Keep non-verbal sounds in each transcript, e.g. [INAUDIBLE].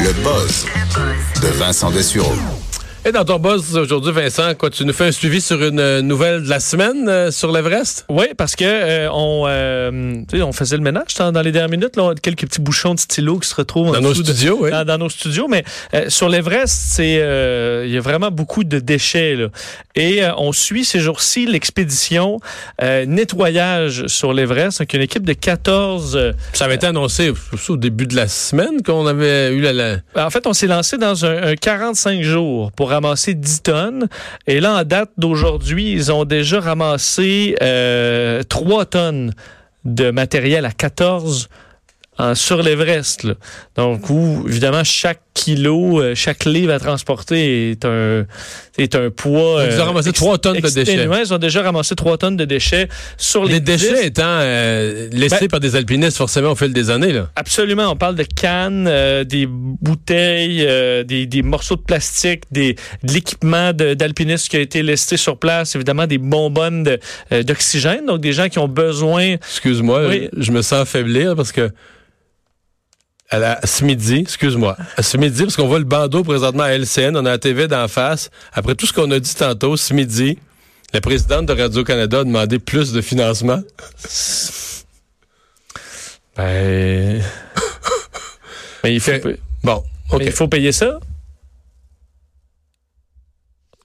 Le buzz de Vincent Dessureau. Et dans ton buzz aujourd'hui, Vincent, quoi, tu nous fais un suivi sur une nouvelle de la semaine euh, sur l'Everest? Oui, parce que euh, on, euh, on faisait le ménage dans, dans les dernières minutes, là, on a quelques petits bouchons de stylo qui se retrouvent en Dans nos de- studios, oui. dans, dans nos studios, mais sur l'Everest, c'est il y a vraiment beaucoup de déchets là. Et on suit ces jours-ci l'expédition nettoyage sur l'Everest, donc une équipe de 14 euh, Ça avait été annoncé au début de la semaine qu'on avait eu la... la- En fait, on s'est lancé dans un, un 45 jours pour ramasser 10 tonnes. Et là, en date d'aujourd'hui, ils ont déjà ramassé euh, 3 tonnes de matériel à 14 en- sur l'Everest. Donc, où, évidemment, chaque kilo, euh, chaque livre à transporter est un, est un poids... Ils ont ramassé ex- trois tonnes de déchets. Ils ont déjà ramassé 3 tonnes de déchets sur les, Les 10. déchets étant euh, laissés Ben- par des alpinistes forcément au fil des années. Là. Absolument. On parle de cannes, euh, des bouteilles, euh, des, des morceaux de plastique, des, de l'équipement d'alpinistes qui a été laissé sur place, évidemment des bonbonnes de, euh, d'oxygène, donc des gens qui ont besoin. Excuse-moi, Oui. je me sens affaiblir parce que à la, ce midi, excuse-moi, à ce midi, parce qu'on voit le bandeau présentement à LCN, on a la TV d'en face. Après tout ce qu'on a dit tantôt, ce midi, la présidente de Radio-Canada a demandé plus de financement. [LAUGHS] Ben... Mais il faut, Ok. Bon, OK. mais il faut payer ça?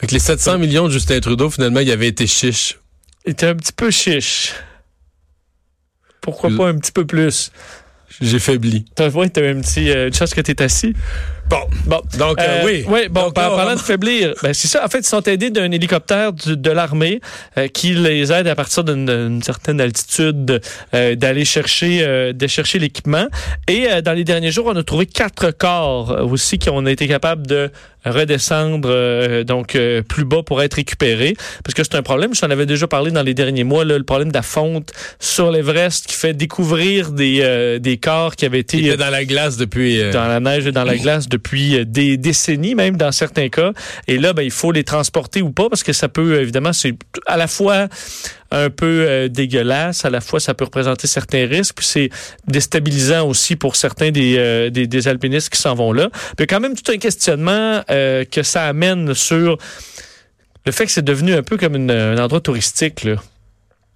Avec les 700 millions de Justin Trudeau, finalement, il avait été chiche. Il était un petit peu chiche. Pourquoi pas un petit peu plus? J'ai faibli. T'as vu, t'as un petit, euh, une chance que t'es assis. Bon, Bon. donc, euh, Euh, oui. Oui, bon, Donc, par- là, on parlant de faiblir, ben, c'est ça. En fait, ils sont aidés d'un hélicoptère du- de l'armée euh, qui les aide à partir d'une certaine altitude euh, d'aller chercher, euh, de chercher l'équipement. Et euh, dans les derniers jours, on a trouvé quatre corps aussi qui ont été capables de redescendre euh, donc euh, plus bas pour être récupérés. Parce que c'est un problème, je t'en avais déjà parlé dans les derniers mois, là, le problème de la fonte sur l'Everest qui fait découvrir des, euh, des corps qui avaient été dans la glace depuis... dans la neige et dans la [CLEARS THROAT] glace depuis euh, des décennies, même dans certains cas. Et là, ben, il faut les transporter ou pas parce que ça peut, euh, évidemment, c'est à la fois un peu euh, dégueulasse, à la fois ça peut représenter certains risques, puis c'est déstabilisant aussi pour certains des, des, alpinistes qui s'en vont là. A quand même tout un questionnement que ça amène sur le fait que c'est devenu un peu comme un endroit touristique, là.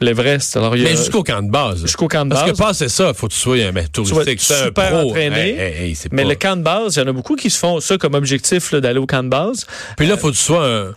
L'Everest. Alors, il y a- Mais jusqu'au camp de base. jusqu'au camp de Parce base. que passer ça, faut que tu sois un ben, touristique. Un super pro. entraîné. Hey, hey, Mais pas- le camp de base, il y en a beaucoup qui se font ça comme objectif là, d'aller au camp de base. Puis là, faut que tu sois un.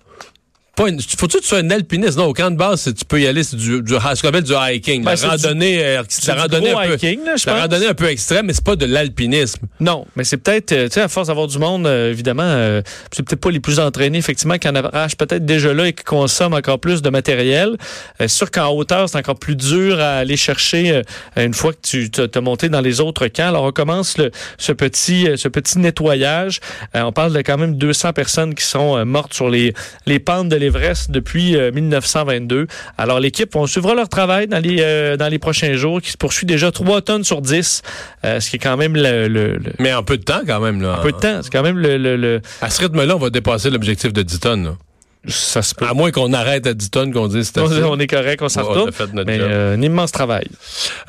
Pas une, faut-tu que tu sois un alpiniste? Non, au camp de base, tu peux y aller, c'est du, du, ce qu'on appelle du hiking. Ben, la randonnée, euh, C'est la du randonnée un peu, hiking, là, je la pense. randonnée un peu extrême, mais c'est pas de l'alpinisme. Non, mais c'est peut-être, euh, tu sais, à force d'avoir du monde, euh, évidemment, euh, c'est peut-être pas les plus entraînés, effectivement, qui en arrachent peut-être déjà là et qui consomment encore plus de matériel. Euh, sûr qu'en hauteur, c'est encore plus dur à aller chercher euh, une fois que tu as monté dans les autres camps. Alors, on commence le, ce petit ce petit nettoyage. Euh, on parle de quand même 200 personnes qui sont mortes sur les, les pentes de l'Everest depuis euh, 1922. Alors, l'équipe, on suivra leur travail dans les, euh, dans les prochains jours, qui se poursuit déjà 3 tonnes sur 10, euh, ce qui est quand même le- le- le, Mais en peu de temps, quand même, là. un peu de temps. C'est quand même le. le, le- À ce rythme-là, on va dépasser l'objectif de 10 tonnes, là. Ça se peut. À moins qu'on arrête à 10 tonnes, qu'on dise c'est assez. on est correct, on s'en Ouais, retourne. on a fait notre Mais euh, un immense travail.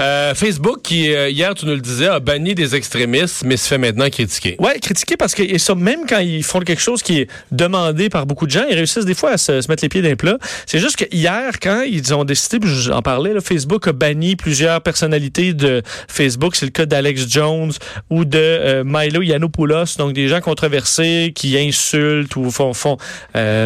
Euh, Facebook, qui, euh, hier, tu nous le disais, a banni des extrémistes, mais se fait maintenant critiquer. Ouais, critiquer parce que et ça, même quand ils font quelque chose qui est demandé par beaucoup de gens, ils réussissent des fois à se, se mettre les pieds d'un plat. C'est juste que hier, quand ils ont décidé, puis j'en parlais, là, Facebook a banni plusieurs personnalités de Facebook. C'est le cas d'Alex Jones ou de euh, Milo Yiannopoulos, donc des gens controversés qui insultent ou font font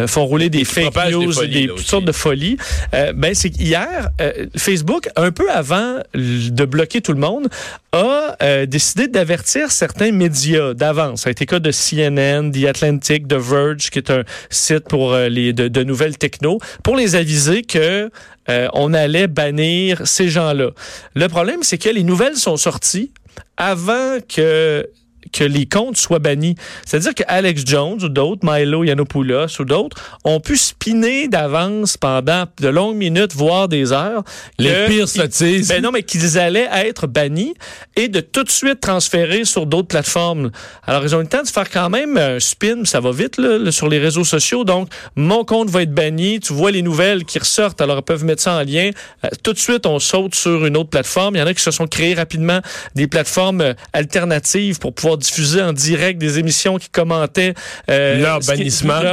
font rouler des fake des news, folies, des là, toutes sortes de folies. Euh, ben c'est qu'hier, euh, Facebook, un peu avant de bloquer tout le monde, a euh, décidé d'avertir certains médias d'avance. Ça a été le cas de CNN, The Atlantic, The Verge, qui est un site pour euh, les de, de nouvelles techno, pour les aviser que euh, on allait bannir ces gens-là. Le problème, c'est que les nouvelles sont sorties avant que que les comptes soient bannis. C'est-à-dire que Alex Jones ou d'autres, Milo Yiannopoulos ou d'autres, ont pu spinner d'avance pendant de longues minutes, voire des heures. Les pires sottises. Ben non, mais qu'ils allaient être bannis et de tout de suite transférer sur d'autres plateformes. Alors, ils ont eu le temps de faire quand même un spin, ça va vite là, là, sur les réseaux sociaux. Donc, mon compte va être banni. Tu vois les nouvelles qui ressortent, alors ils peuvent mettre ça en lien. Euh, tout de suite, on saute sur une autre plateforme. Il y en a qui se sont créés rapidement des plateformes euh, alternatives pour pouvoir diffuser en direct des émissions qui commentaient euh, leur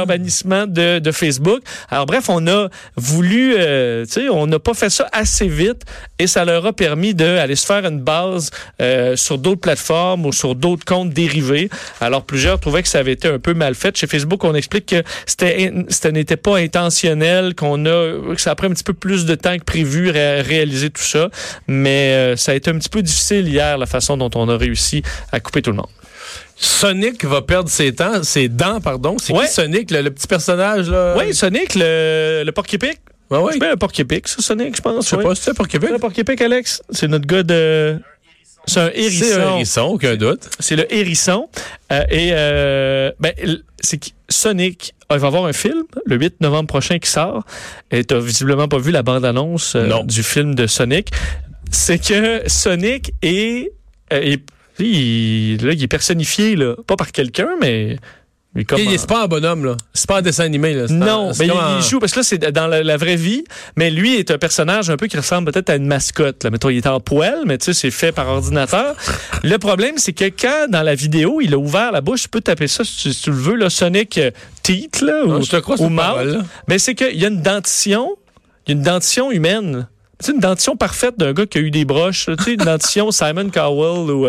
bannissement de, de Facebook. Alors bref, on a voulu, euh, tu sais, on n'a pas fait ça assez vite et ça leur a permis d'aller se faire une base euh, sur d'autres plateformes ou sur d'autres comptes dérivés. Alors plusieurs trouvaient que ça avait été un peu mal fait. Chez Facebook, on explique que c'était, ce n'était pas intentionnel, qu'on a, que ça a pris un petit peu plus de temps que prévu à réaliser tout ça, mais euh, ça a été un petit peu difficile hier la façon dont on a réussi à couper tout le monde. Sonic va perdre ses, temps, ses dents, pardon. C'est Ouais. qui Sonic, le, le petit personnage, là? Oui, Sonic, le, le porc-épic. Ouais, ouais. C'est bien le porc-épic, ça, Sonic, je pense. Je sais oui. pas, c'est Québec? C'est le porc-épic, Alex. C'est notre gars de. C'est un C'est un hérisson. hérisson, aucun doute. C'est le hérisson. Euh, et euh, ben, c'est que Sonic, euh, il va avoir un film le 8 novembre prochain qui sort. Et tu visiblement pas vu la bande-annonce euh, du film de Sonic. C'est que Sonic est, est- il, là, il est personnifié, là, pas par quelqu'un, mais, mais comme Il- C'est pas un bonhomme, là. C'est pas un dessin animé, là. C'est non, un- c'est mais il, comme un- il joue parce que là c'est dans la, la vraie vie, mais lui est un personnage un peu qui ressemble peut-être à une mascotte. Là. Mettons, il est en poêle, mais tu sais, c'est fait par ordinateur. le problème, c'est que quand dans la vidéo, il a ouvert la bouche, tu peux taper ça si tu, si tu le veux, là, Sonic euh, Teeth, là, Ah, ou, je te crois ou là. Mais c'est qu'il y a une dentition, il y a une dentition humaine. Sais, une dentition parfaite d'un gars qui a eu des broches. Tu sais, une dentition Simon Cowell ou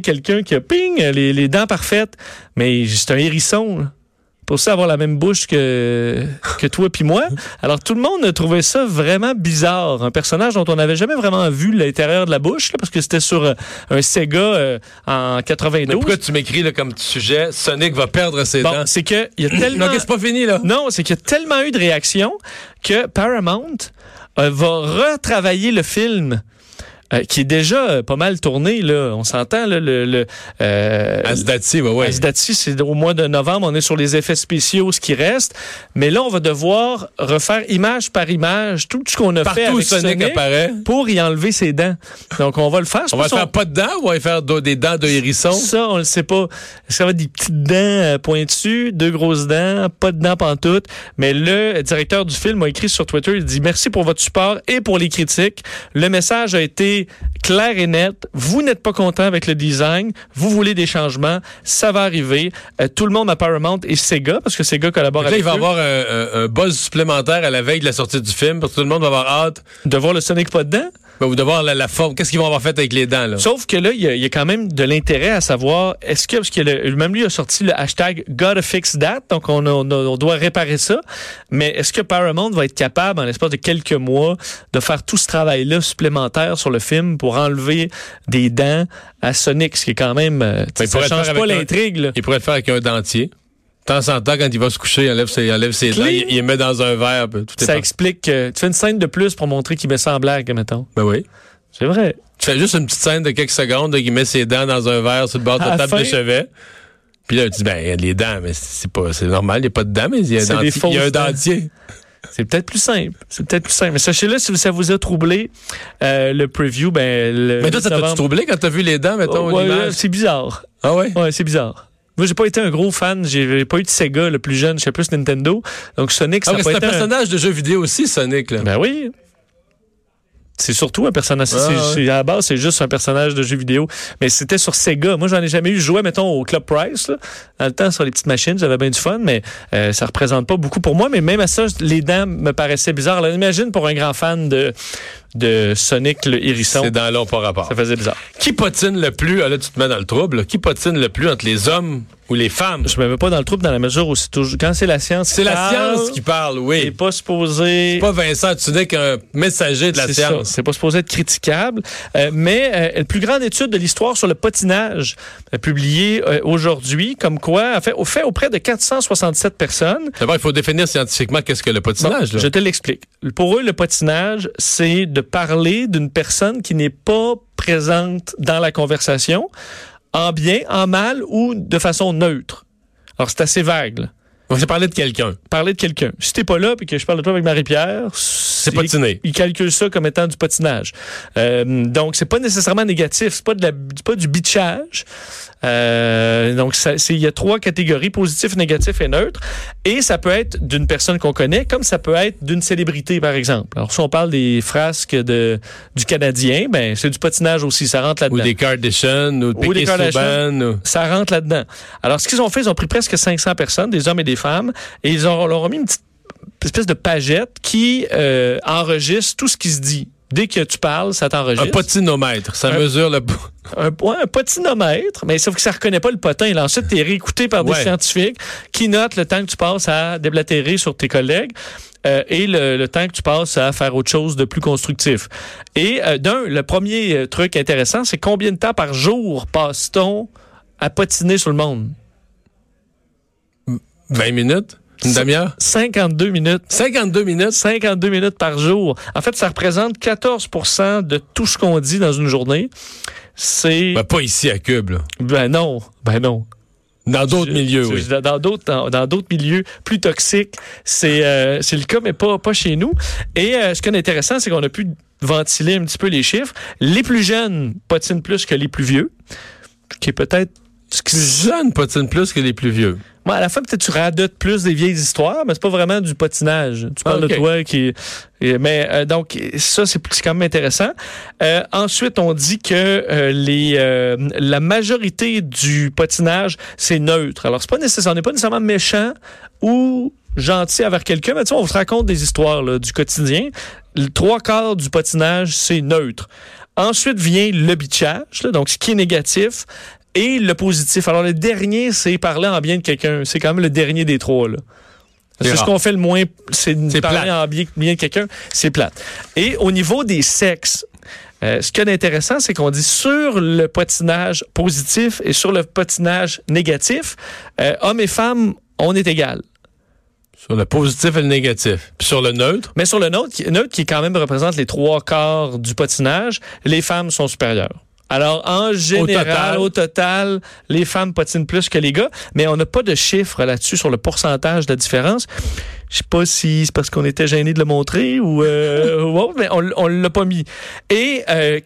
quelqu'un qui a ping, les, les dents parfaites. Mais c'est un hérisson. là. Pour ça avoir la même bouche que, que toi puis moi. Alors tout le monde a trouvé ça vraiment bizarre. Un personnage dont on n'avait jamais vraiment vu l'intérieur de la bouche, là, parce que c'était sur euh, un Sega euh, en Mais 92. pourquoi tu m'écris là, comme sujet? Sonic va perdre ses Bon, dents? c'est que il y a [CLEARS THROAT] tellement... Non, ok, c'est pas fini, là. Non, c'est qu'il y a tellement eu de réactions que Paramount euh, va retravailler le film. Euh, qui est déjà euh, pas mal tourné, là. On s'entend, là, le... le euh, Asdati, ouais, ouais. Asdati, c'est au mois de novembre, on est sur les effets spéciaux, ce qui reste. Mais là, on va devoir refaire image par image tout ce qu'on a fait Partout avec Sonic, Sonic, apparaît. pour y enlever ses dents. Donc, on va le faire. On va si faire pas de dents ou on va faire des dents de hérisson? ça, on le sait pas. Ça va être des petites dents euh, pointues, deux grosses dents, pas de dents pantoute? Mais le directeur du film a écrit sur Twitter, il dit merci pour votre support et pour les critiques. Le message a été clair et net. Vous n'êtes pas content avec le design. Vous voulez des changements. Ça va arriver. Euh, tout le monde à Paramount et Sega, parce que Sega collabore là, avec il va y eux, avoir un, un- un buzz supplémentaire à la veille de la sortie du film parce que tout le monde va avoir hâte de voir le Sonic pas de dents. ben, ou de voir la, la forme. Qu'est-ce qu'ils vont avoir fait avec les dents, là? Sauf que là, il y, a- il y a quand même de l'intérêt à savoir, est-ce que, parce que le- même lui a sorti le hashtag Gotta fix that, donc on, a- on a- on doit réparer ça, mais est-ce que Paramount va être capable, en l'espace de quelques mois, de faire tout ce travail-là supplémentaire sur le film pour enlever des dents à Sonic, ce qui est quand même, euh, Ben, ça change pas l'intrigue. Il pourrait le faire avec un dentier. De temps en temps, quand il va se coucher, il enlève ses, il enlève ses dents, il, il les met dans un verre. puis Tout est Ça explique que tu fais une scène de plus pour montrer qu'il met ça en blague, mettons. Ben oui. C'est vrai. Tu fais juste une petite scène de quelques secondes, il met ses dents dans un verre sur le bord de la table de chevet. Puis là, tu dis, ben, il y a les dents, mais c'est pas, c'est normal, il n'y a pas de dents, mais il y a un, C'est des dentier- il y a un dentier. [LAUGHS] C'est peut-être plus simple. C'est peut-être plus simple. Mais sachez-le, si ça vous a troublé, euh, le preview, ben, le Mais toi, 8 ça t'a-tu troublé quand t'as vu les dents, mettons, Ouais, l'image? c'est bizarre. Ah ouais? Ouais, c'est bizarre. Moi, j'ai pas été un gros fan. J'ai pas eu de Sega le plus jeune. J'étais plus Nintendo. Donc, Sonic, ça Ah, c'est un personnage de jeu vidéo aussi, Sonic, là. Ben oui. C'est surtout un personnage. Ah, ouais. à la base, c'est juste un personnage de jeu vidéo. Mais c'était sur Sega. Moi, j'en ai jamais eu. Je jouais, mettons, au Club Price. Là. Dans le temps, sur les petites machines, j'avais bien du fun, mais euh, ça représente pas beaucoup pour moi. Mais même à ça, les dents me paraissaient bizarres. Alors, imagine pour un grand fan de, de Sonic le hérisson. C'est dans l'eau par rapport. Ça faisait bizarre. Qui patine le plus, ah, là, tu te mets dans le trouble, là. qui patine le plus entre les hommes ou les femmes? Je me mets pas dans le trouble dans la mesure où c'est toujours. Quand c'est la science. C'est la parle, science qui parle, C'est oui. pas supposé. Pas Vincent, tu n'es qu'un messager de la C'est science. C'est pas supposé être critiquable. Euh, mais euh, la plus grande étude de l'histoire sur le patinage, euh, publiée euh, aujourd'hui, comme quoi, a fait, au fait auprès de 467 personnes. D'abord, il faut définir scientifiquement qu'est-ce que le patinage, Bon, là. je te l'explique. Pour eux, le patinage, c'est de parler d'une personne qui n'est pas présente dans la conversation, en bien, en mal ou de façon neutre. Alors, c'est assez vague. On s'est parlé de quelqu'un. Parler de quelqu'un. Si t'es pas là puis que je parle de toi avec Marie-Pierre, C'est patiner. Il calcule ça comme étant du patinage. Euh, donc, c'est pas nécessairement négatif. C'est pas, de la, c'est pas du bitchage. Euh, donc, c'est- il y a trois catégories, positif, négatif et neutre. Et ça peut être d'une personne qu'on connaît, comme ça peut être d'une célébrité, par exemple. Alors, si on parle des frasques de, du Canadien, ben, c'est du patinage aussi. Ça rentre Ou là-dedans. des Kardashian, ou Ou des Kardashian. Ou- Ça rentre là-dedans. Alors, ce qu'ils ont fait, ils ont pris presque 500 personnes, des hommes et des femmes, et ils ont, leur ont mis une petite espèce de pagette qui euh, enregistre tout ce qui se dit. Dès que tu parles, ça Un t'enregistre. potinomètre. Ça Un- mesure le... Un, ouais, un potinomètre, mais sauf que ça reconnaît pas le potin. Là, ensuite, tu es réécouté par des Ouais. scientifiques qui notent le temps que tu passes à déblatérer sur tes collègues. euh, et le, le temps que tu passes à faire autre chose de plus constructif. Et euh, d'un, le premier truc intéressant, c'est combien de temps par jour passe-t-on à patiner sur le monde? 20 minutes? Une demi-heure? 52 minutes. 52 minutes? 52 minutes par jour. En fait, ça représente 14% de tout ce qu'on dit dans une journée. C'est... Ben, pas ici à Cube, là. Ben non, ben non. Dans d'autres milieux, oui. Dans d'autres dans, dans d'autres milieux plus toxiques, c'est euh, c'est le cas, mais pas pas chez nous. Et euh, ce qui est intéressant, c'est qu'on a pu ventiler un petit peu les chiffres. Les plus jeunes patinent plus que les plus vieux, qui est peut-être Plus jeunes patinent plus que les plus vieux. À la fin, peut-être tu radotes plus des vieilles histoires, mais c'est pas vraiment du patinage. Tu parles Ah, de toi qui. Mais euh, donc, ça, c'est quand même intéressant. Euh, ensuite, on dit que euh, les la majorité du patinage, c'est neutre. Alors, c'est pas nécessaire, on n'est pas nécessairement méchant ou gentil envers quelqu'un, mais tu sais, on se raconte des histoires là, du quotidien. Le trois quarts du patinage, c'est neutre. Ensuite vient le bitchage, là, donc ce qui est négatif, et le positif. Alors, le dernier, c'est parler en bien de quelqu'un. C'est quand même le dernier des trois, là. C'est ce qu'on fait le moins, c'est de parler plate. en bien, bien de quelqu'un. C'est plate. Et au niveau des sexes, euh, ce qui est intéressant, c'est qu'on dit sur le patinage positif et sur le patinage négatif, euh, hommes et femmes, on est égal. Sur le positif et le négatif. Puis sur le neutre, Mais sur le neutre, neutre, qui quand même représente les trois quarts du patinage, les femmes sont supérieures. Alors, en général, au total. les femmes patinent plus que les gars, mais on n'a pas de chiffres là-dessus sur le pourcentage de différence. Je sais pas si c'est parce qu'on était gêné de le montrer ou, euh, [LAUGHS] ou autre, mais on, on l'a pas mis. Et euh,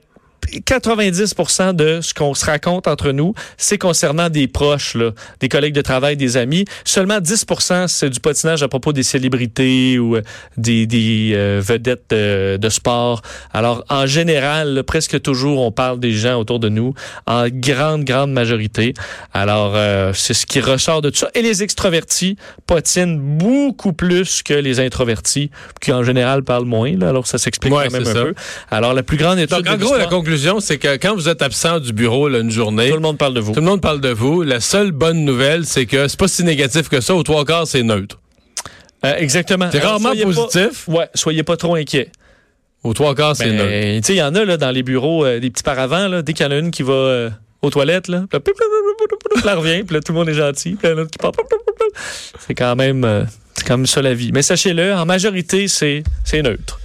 90 de ce qu'on se raconte entre nous, c'est concernant des proches, là, des collègues de travail, des amis. Seulement 10% c'est du patinage à propos des célébrités ou euh, des, des euh, vedettes de, de sport. Alors, en général, là, presque toujours, on parle des gens autour de nous, en grande, grande majorité. Alors, euh, c'est ce qui ressort de tout ça. Et les extrovertis patinent beaucoup plus que les introvertis, qui en général parlent moins. Là, alors, ça s'explique Ouais, quand même un ça. peu. Alors, la plus grande étude Donc, en gros, la l'histoire, conclusion, c'est que quand vous êtes absent du bureau là, une journée, tout le monde parle de vous. tout le monde parle de vous. La seule bonne nouvelle, c'est que c'est pas si négatif que ça. Au trois quarts, c'est neutre. Euh, exactement. C'est Alors, rarement soyez pas- positif. ouais, soyez pas trop inquiets. Au trois quarts, c'est neutre. Ben, tu sais, il y en a là, dans les bureaux, euh, des petits paravents, là, dès qu'il y en a une qui va euh, aux toilettes, là, puis là, [LAUGHS] revient, puis là, tout le monde est gentil, puis l'autre qui part. C'est quand même, c'est quand même ça la vie. Mais sachez-le, en majorité, c'est, c'est neutre.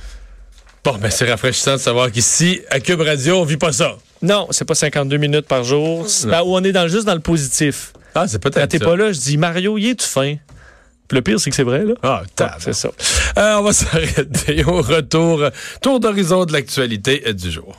Bon, ben c'est rafraîchissant de savoir qu'ici, à Cube Radio, on vit pas ça. Non, c'est pas 52 minutes par jour. Où on est dans, juste dans le positif. Ah, c'est Quand peut-être t'es ça. pas là, je dis Mario, y es-tu fin? Puis le pire, c'est que c'est vrai, là. Ah, tabarnak. c'est ça. Euh, on va [LAUGHS] s'arrêter au retour. Tour d'horizon de l'actualité euh, du jour.